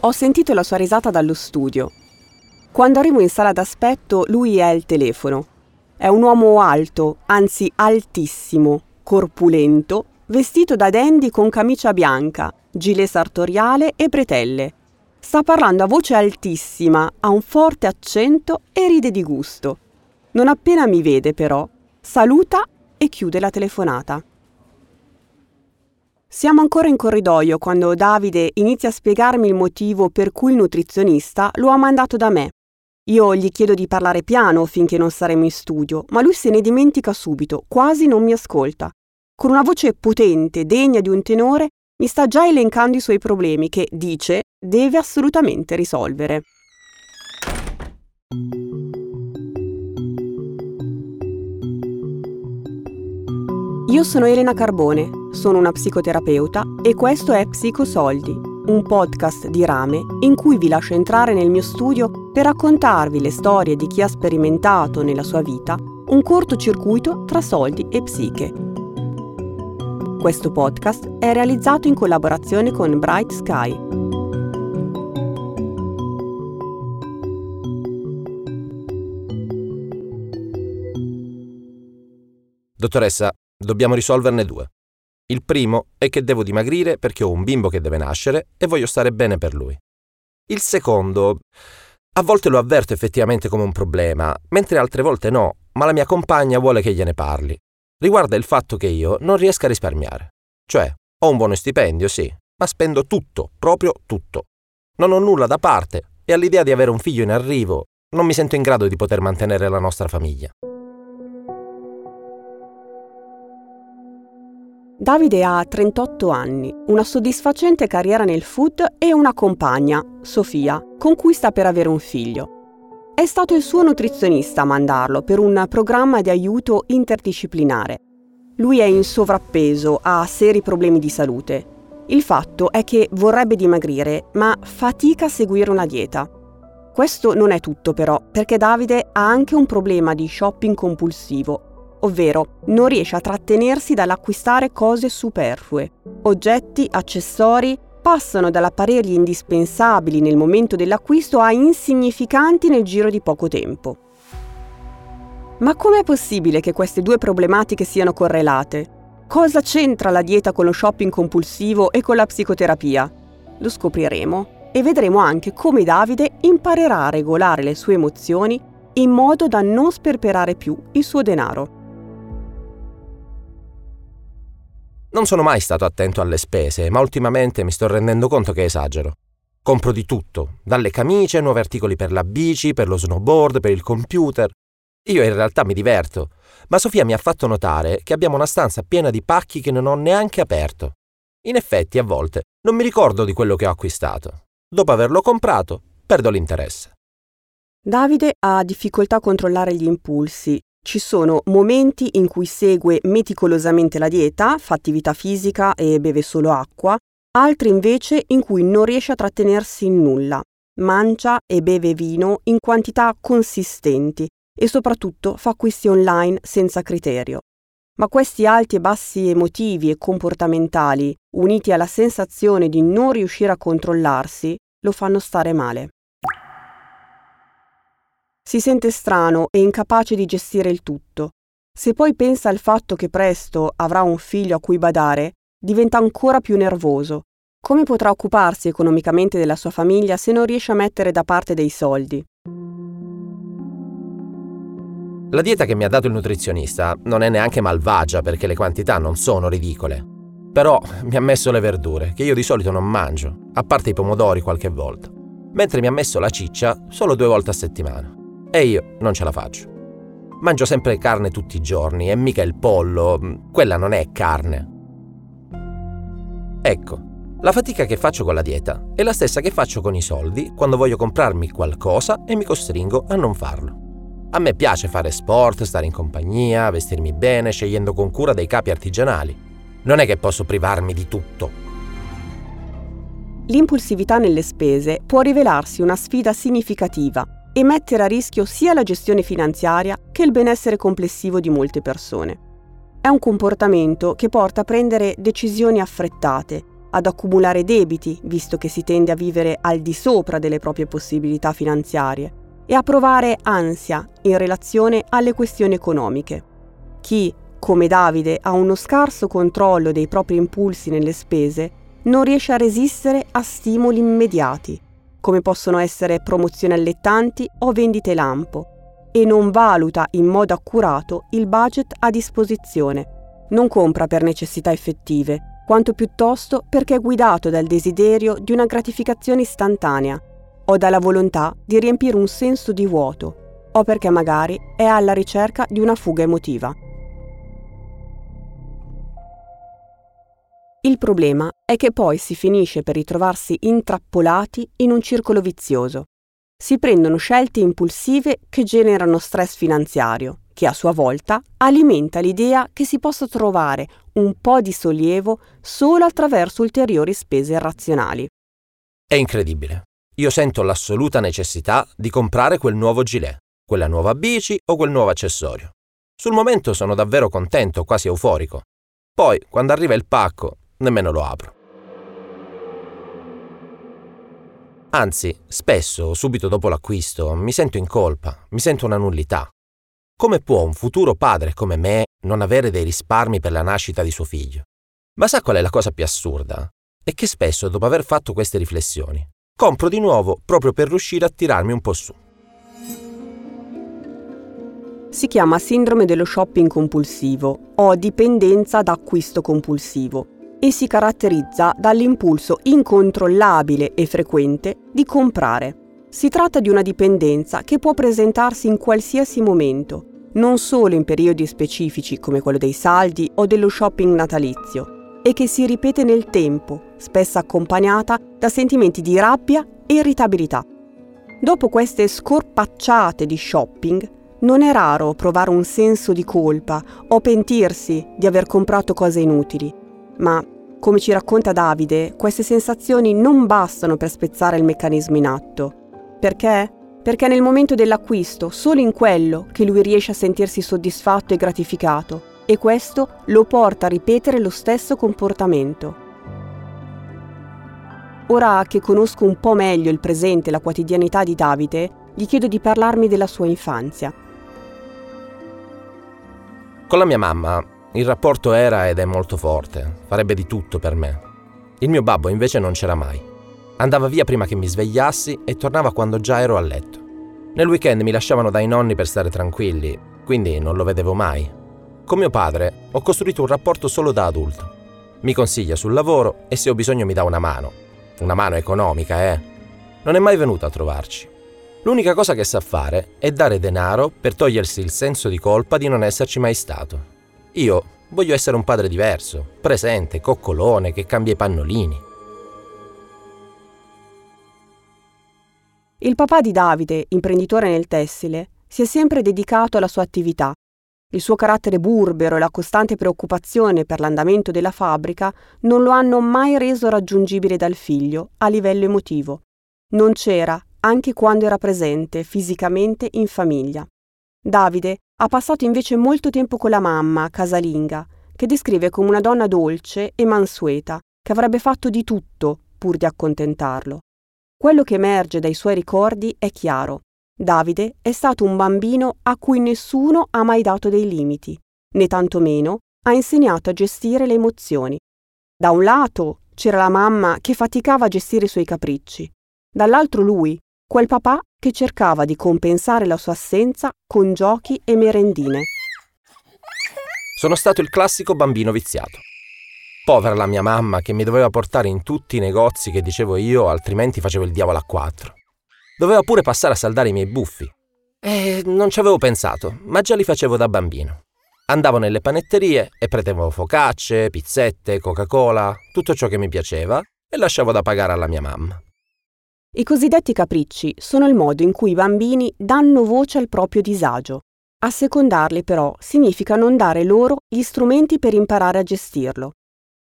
Ho sentito la sua risata dallo studio. Quando arrivo in sala d'aspetto, lui è al telefono. È un uomo alto, anzi altissimo, corpulento, vestito da dandy con camicia bianca, gilet sartoriale e bretelle. Sta parlando a voce altissima, ha un forte accento e ride di gusto. Non appena mi vede, però, saluta e chiude la telefonata. Siamo ancora in corridoio quando Davide inizia a spiegarmi il motivo per cui il nutrizionista lo ha mandato da me. Io gli chiedo di parlare piano finché non saremo in studio, ma lui se ne dimentica subito, quasi non mi ascolta. Con una voce potente, degna di un tenore, mi sta già elencando i suoi problemi che, dice, deve assolutamente risolvere. Io sono Elena Carbone, sono una psicoterapeuta e questo è Psicosoldi, un podcast di rame in cui vi lascio entrare nel mio studio per raccontarvi le storie di chi ha sperimentato nella sua vita un cortocircuito tra soldi e psiche. Questo podcast è realizzato in collaborazione con Bright Sky. Dottoressa, Dobbiamo risolverne due. Il primo è che devo dimagrire perché ho un bimbo che deve nascere e voglio stare bene per lui. Il secondo, a volte lo avverto effettivamente come un problema, mentre altre volte no, ma la mia compagna vuole che gliene parli. Riguarda il fatto che io non riesco a risparmiare. Cioè, ho un buono stipendio, sì, ma spendo tutto, proprio tutto. Non ho nulla da parte e all'idea di avere un figlio in arrivo non mi sento in grado di poter mantenere la nostra famiglia. Davide ha 38 anni, una soddisfacente carriera nel food e una compagna, Sofia, con cui sta per avere un figlio. È stato il suo nutrizionista a mandarlo per un programma di aiuto interdisciplinare. Lui è in sovrappeso, ha seri problemi di salute. Il fatto è che vorrebbe dimagrire, ma fatica a seguire una dieta. Questo non è tutto però, perché Davide ha anche un problema di shopping compulsivo ovvero non riesce a trattenersi dall'acquistare cose superflue. Oggetti, accessori passano dall'apparirgli indispensabili nel momento dell'acquisto a insignificanti nel giro di poco tempo. Ma com'è possibile che queste due problematiche siano correlate? Cosa c'entra la dieta con lo shopping compulsivo e con la psicoterapia? Lo scopriremo e vedremo anche come Davide imparerà a regolare le sue emozioni in modo da non sperperare più il suo denaro. Non sono mai stato attento alle spese, ma ultimamente mi sto rendendo conto che esagero. Compro di tutto, dalle camicie, nuovi articoli per la bici, per lo snowboard, per il computer. Io in realtà mi diverto, ma Sofia mi ha fatto notare che abbiamo una stanza piena di pacchi che non ho neanche aperto. In effetti, a volte, non mi ricordo di quello che ho acquistato. Dopo averlo comprato, perdo l'interesse. Davide ha difficoltà a controllare gli impulsi ci sono momenti in cui segue meticolosamente la dieta, fa attività fisica e beve solo acqua, altri invece in cui non riesce a trattenersi in nulla, mangia e beve vino in quantità consistenti e soprattutto fa acquisti online senza criterio. Ma questi alti e bassi emotivi e comportamentali, uniti alla sensazione di non riuscire a controllarsi, lo fanno stare male. Si sente strano e incapace di gestire il tutto. Se poi pensa al fatto che presto avrà un figlio a cui badare, diventa ancora più nervoso. Come potrà occuparsi economicamente della sua famiglia se non riesce a mettere da parte dei soldi? La dieta che mi ha dato il nutrizionista non è neanche malvagia perché le quantità non sono ridicole. Però mi ha messo le verdure, che io di solito non mangio, a parte i pomodori qualche volta. Mentre mi ha messo la ciccia solo due volte a settimana. E io non ce la faccio. Mangio sempre carne tutti i giorni e mica il pollo, quella non è carne. Ecco, la fatica che faccio con la dieta è la stessa che faccio con i soldi quando voglio comprarmi qualcosa e mi costringo a non farlo. A me piace fare sport, stare in compagnia, vestirmi bene, scegliendo con cura dei capi artigianali. Non è che posso privarmi di tutto. L'impulsività nelle spese può rivelarsi una sfida significativa e mettere a rischio sia la gestione finanziaria che il benessere complessivo di molte persone. è un comportamento che porta a prendere decisioni affrettate, ad accumulare debiti, visto che si tende a vivere al di sopra delle proprie possibilità finanziarie, e a provare ansia in relazione alle questioni economiche. Chi, come Davide, ha uno scarso controllo dei propri impulsi nelle spese, non riesce a resistere a stimoli immediati, come possono essere promozioni allettanti o vendite lampo, e non valuta in modo accurato il budget a disposizione. Non compra per necessità effettive, quanto piuttosto perché è guidato dal desiderio di una gratificazione istantanea o dalla volontà di riempire un senso di vuoto o perché magari è alla ricerca di una fuga emotiva. Il problema è che poi si finisce per ritrovarsi intrappolati in un circolo vizioso si prendono scelte impulsive che generano stress finanziario, che a sua volta alimenta l'idea che si possa trovare un po' di sollievo solo attraverso ulteriori spese irrazionali. È incredibile. Io sento l'assoluta necessità di comprare quel nuovo gilet, quella nuova bici o quel nuovo accessorio. Sul momento sono davvero contento, quasi euforico. Poi, quando arriva il pacco, nemmeno lo apro. Anzi, spesso, subito dopo l'acquisto, mi sento in colpa, mi sento una nullità. Come può un futuro padre come me non avere dei risparmi per la nascita di suo figlio? Ma sa qual è la cosa più assurda? È che spesso, dopo aver fatto queste riflessioni, compro di nuovo proprio per riuscire a tirarmi un po' su. Si chiama sindrome dello shopping compulsivo o dipendenza da acquisto compulsivo e si caratterizza dall'impulso incontrollabile e frequente di comprare. Si tratta di una dipendenza che può presentarsi in qualsiasi momento, non solo in periodi specifici come quello dei saldi o dello shopping natalizio, e che si ripete nel tempo, spesso accompagnata da sentimenti di rabbia e irritabilità. Dopo queste scorpacciate di shopping, non è raro provare un senso di colpa o pentirsi di aver comprato cose inutili, ma, come ci racconta Davide, queste sensazioni non bastano per spezzare il meccanismo in atto. Perché? Perché nel momento dell'acquisto, solo in quello, che lui riesce a sentirsi soddisfatto e gratificato, e questo lo porta a ripetere lo stesso comportamento. Ora che conosco un po' meglio il presente e la quotidianità di Davide, gli chiedo di parlarmi della sua infanzia. Con la mia mamma il rapporto era ed è molto forte, farebbe di tutto per me. Il mio babbo invece non c'era mai. Andava via prima che mi svegliassi e tornava quando già ero a letto. Nel weekend mi lasciavano dai nonni per stare tranquilli, quindi non lo vedevo mai. Con mio padre ho costruito un rapporto solo da adulto. Mi consiglia sul lavoro e se ho bisogno mi dà una mano. Una mano economica, eh. Non è mai venuto a trovarci. L'unica cosa che sa fare è dare denaro per togliersi il senso di colpa di non esserci mai stato. Io voglio essere un padre diverso, presente, coccolone, che cambia i pannolini. Il papà di Davide, imprenditore nel tessile, si è sempre dedicato alla sua attività. Il suo carattere burbero e la costante preoccupazione per l'andamento della fabbrica non lo hanno mai reso raggiungibile dal figlio a livello emotivo. Non c'era anche quando era presente fisicamente in famiglia. Davide ha passato invece molto tempo con la mamma, casalinga, che descrive come una donna dolce e mansueta, che avrebbe fatto di tutto pur di accontentarlo. Quello che emerge dai suoi ricordi è chiaro. Davide è stato un bambino a cui nessuno ha mai dato dei limiti, né tantomeno ha insegnato a gestire le emozioni. Da un lato c'era la mamma che faticava a gestire i suoi capricci, dall'altro lui, quel papà che cercava di compensare la sua assenza con giochi e merendine. Sono stato il classico bambino viziato. Povera la mia mamma che mi doveva portare in tutti i negozi che dicevo io, altrimenti facevo il diavolo a quattro. Doveva pure passare a saldare i miei buffi. E non ci avevo pensato, ma già li facevo da bambino. Andavo nelle panetterie e prendevo focacce, pizzette, Coca-Cola, tutto ciò che mi piaceva e lasciavo da pagare alla mia mamma. I cosiddetti capricci sono il modo in cui i bambini danno voce al proprio disagio. Assecondarli però significa non dare loro gli strumenti per imparare a gestirlo.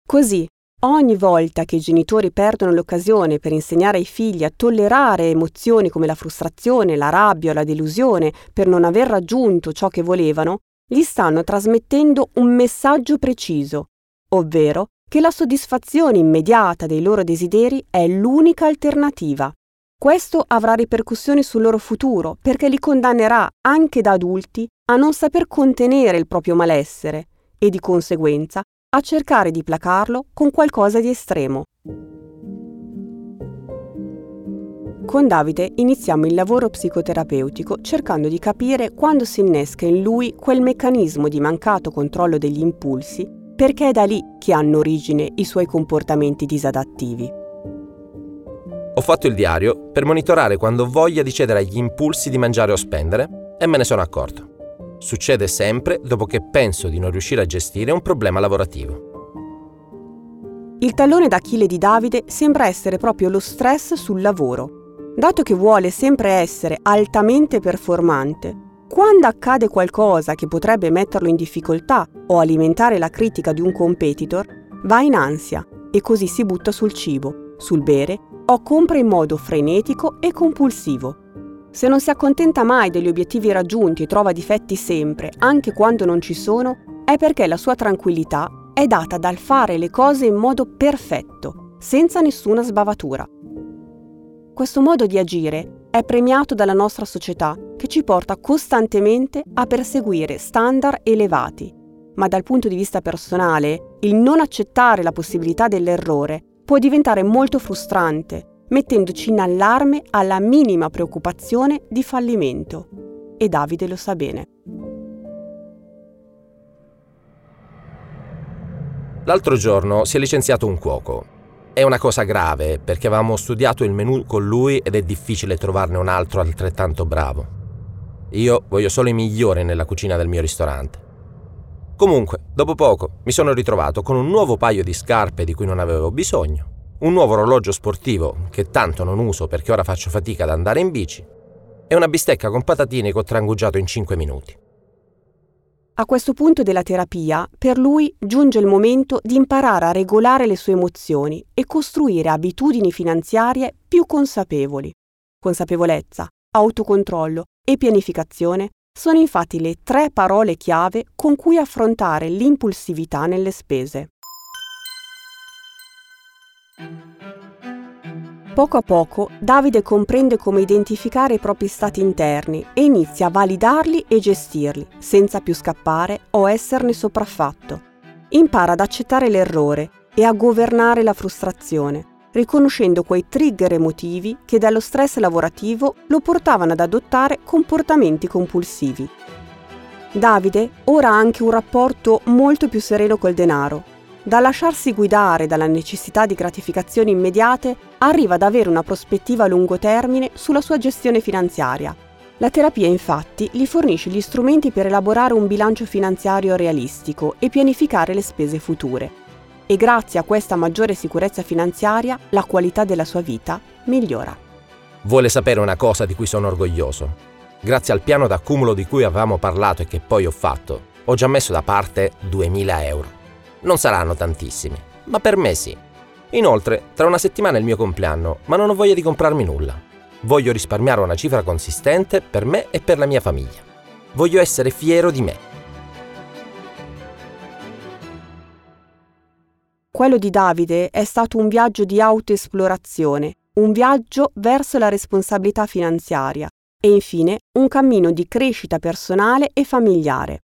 Così, ogni volta che i genitori perdono l'occasione per insegnare ai figli a tollerare emozioni come la frustrazione, la rabbia o la delusione per non aver raggiunto ciò che volevano, gli stanno trasmettendo un messaggio preciso, ovvero che la soddisfazione immediata dei loro desideri è l'unica alternativa. Questo avrà ripercussioni sul loro futuro perché li condannerà anche da adulti a non saper contenere il proprio malessere e di conseguenza a cercare di placarlo con qualcosa di estremo. Con Davide iniziamo il lavoro psicoterapeutico cercando di capire quando si innesca in lui quel meccanismo di mancato controllo degli impulsi, perché è da lì che hanno origine i suoi comportamenti disadattivi. Ho fatto il diario per monitorare quando ho voglia di cedere agli impulsi di mangiare o spendere e me ne sono accorto. Succede sempre dopo che penso di non riuscire a gestire un problema lavorativo. Il tallone d'Achille di Davide sembra essere proprio lo stress sul lavoro Dato che vuole sempre essere altamente performante, quando accade qualcosa che potrebbe metterlo in difficoltà o alimentare la critica di un competitor, va in ansia e così si butta sul cibo, sul bere o compra in modo frenetico e compulsivo. Se non si accontenta mai degli obiettivi raggiunti e trova difetti sempre, anche quando non ci sono, è perché la sua tranquillità è data dal fare le cose in modo perfetto, senza nessuna sbavatura. Questo modo di agire è premiato dalla nostra società che ci porta costantemente a perseguire standard elevati, ma dal punto di vista personale il non accettare la possibilità dell'errore può diventare molto frustrante, mettendoci in allarme alla minima preoccupazione di fallimento. E Davide lo sa bene. L'altro giorno si è licenziato un cuoco è una cosa grave perché avevamo studiato il menù con lui ed è difficile trovarne un altro altrettanto bravo. Io voglio solo i migliori nella cucina del mio ristorante. Comunque, dopo poco mi sono ritrovato con un nuovo paio di scarpe di cui non avevo bisogno, un nuovo orologio sportivo che tanto non uso perché ora faccio fatica ad andare in bici, e una bistecca con patatine che ho trangugiato in 5 minuti. A questo punto della terapia, per lui giunge il momento di imparare a regolare le sue emozioni e costruire abitudini finanziarie più consapevoli. Consapevolezza, autocontrollo e pianificazione sono infatti le tre parole chiave con cui affrontare l'impulsività nelle spese. Poco a poco Davide comprende come identificare i propri stati interni e inizia a validarli e gestirli, senza più scappare o esserne sopraffatto. Impara ad accettare l'errore e a governare la frustrazione, riconoscendo quei trigger emotivi che dallo stress lavorativo lo portavano ad adottare comportamenti compulsivi. Davide ora ha anche un rapporto molto più sereno col denaro da lasciarsi guidare dalla necessità di gratificazioni immediate, arriva ad avere una prospettiva a lungo termine sulla sua gestione finanziaria. La terapia infatti gli fornisce gli strumenti per elaborare un bilancio finanziario realistico e pianificare le spese future. E grazie a questa maggiore sicurezza finanziaria la qualità della sua vita migliora. Vuole sapere una cosa di cui sono orgoglioso? Grazie al piano d'accumulo di cui avevamo parlato e che poi ho fatto, ho già messo da parte 2000 euro. Non saranno tantissimi, ma per me sì. Inoltre, tra una settimana è il mio compleanno, ma non ho voglia di comprarmi nulla. Voglio risparmiare una cifra consistente per me e per la mia famiglia. Voglio essere fiero di me. Quello di Davide è stato un viaggio di autoesplorazione, un viaggio verso la responsabilità finanziaria e infine un cammino di crescita personale e familiare.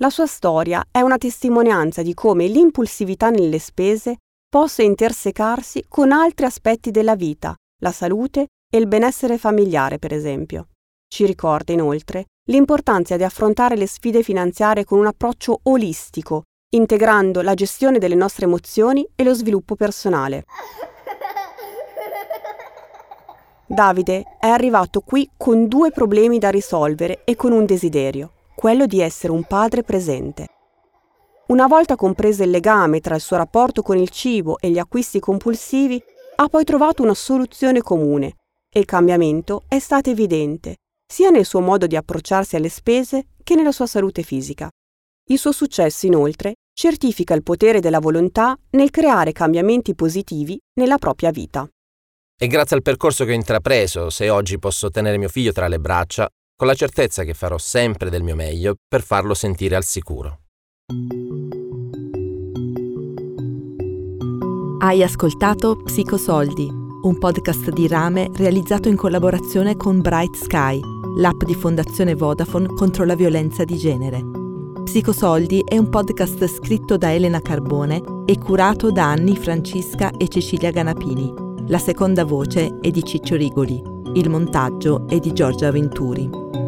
La sua storia è una testimonianza di come l'impulsività nelle spese possa intersecarsi con altri aspetti della vita, la salute e il benessere familiare, per esempio. Ci ricorda inoltre l'importanza di affrontare le sfide finanziarie con un approccio olistico, integrando la gestione delle nostre emozioni e lo sviluppo personale. Davide è arrivato qui con due problemi da risolvere e con un desiderio quello di essere un padre presente. Una volta compreso il legame tra il suo rapporto con il cibo e gli acquisti compulsivi, ha poi trovato una soluzione comune e il cambiamento è stato evidente, sia nel suo modo di approcciarsi alle spese che nella sua salute fisica. Il suo successo, inoltre, certifica il potere della volontà nel creare cambiamenti positivi nella propria vita. È grazie al percorso che ho intrapreso se oggi posso tenere mio figlio tra le braccia con la certezza che farò sempre del mio meglio per farlo sentire al sicuro. Hai ascoltato Psicosoldi, un podcast di Rame realizzato in collaborazione con Bright Sky, l'app di Fondazione Vodafone contro la violenza di genere. Psicosoldi è un podcast scritto da Elena Carbone e curato da Anni Francisca e Cecilia Ganapini. La seconda voce è di Ciccio Rigoli. Il montaggio è di Giorgia Venturi.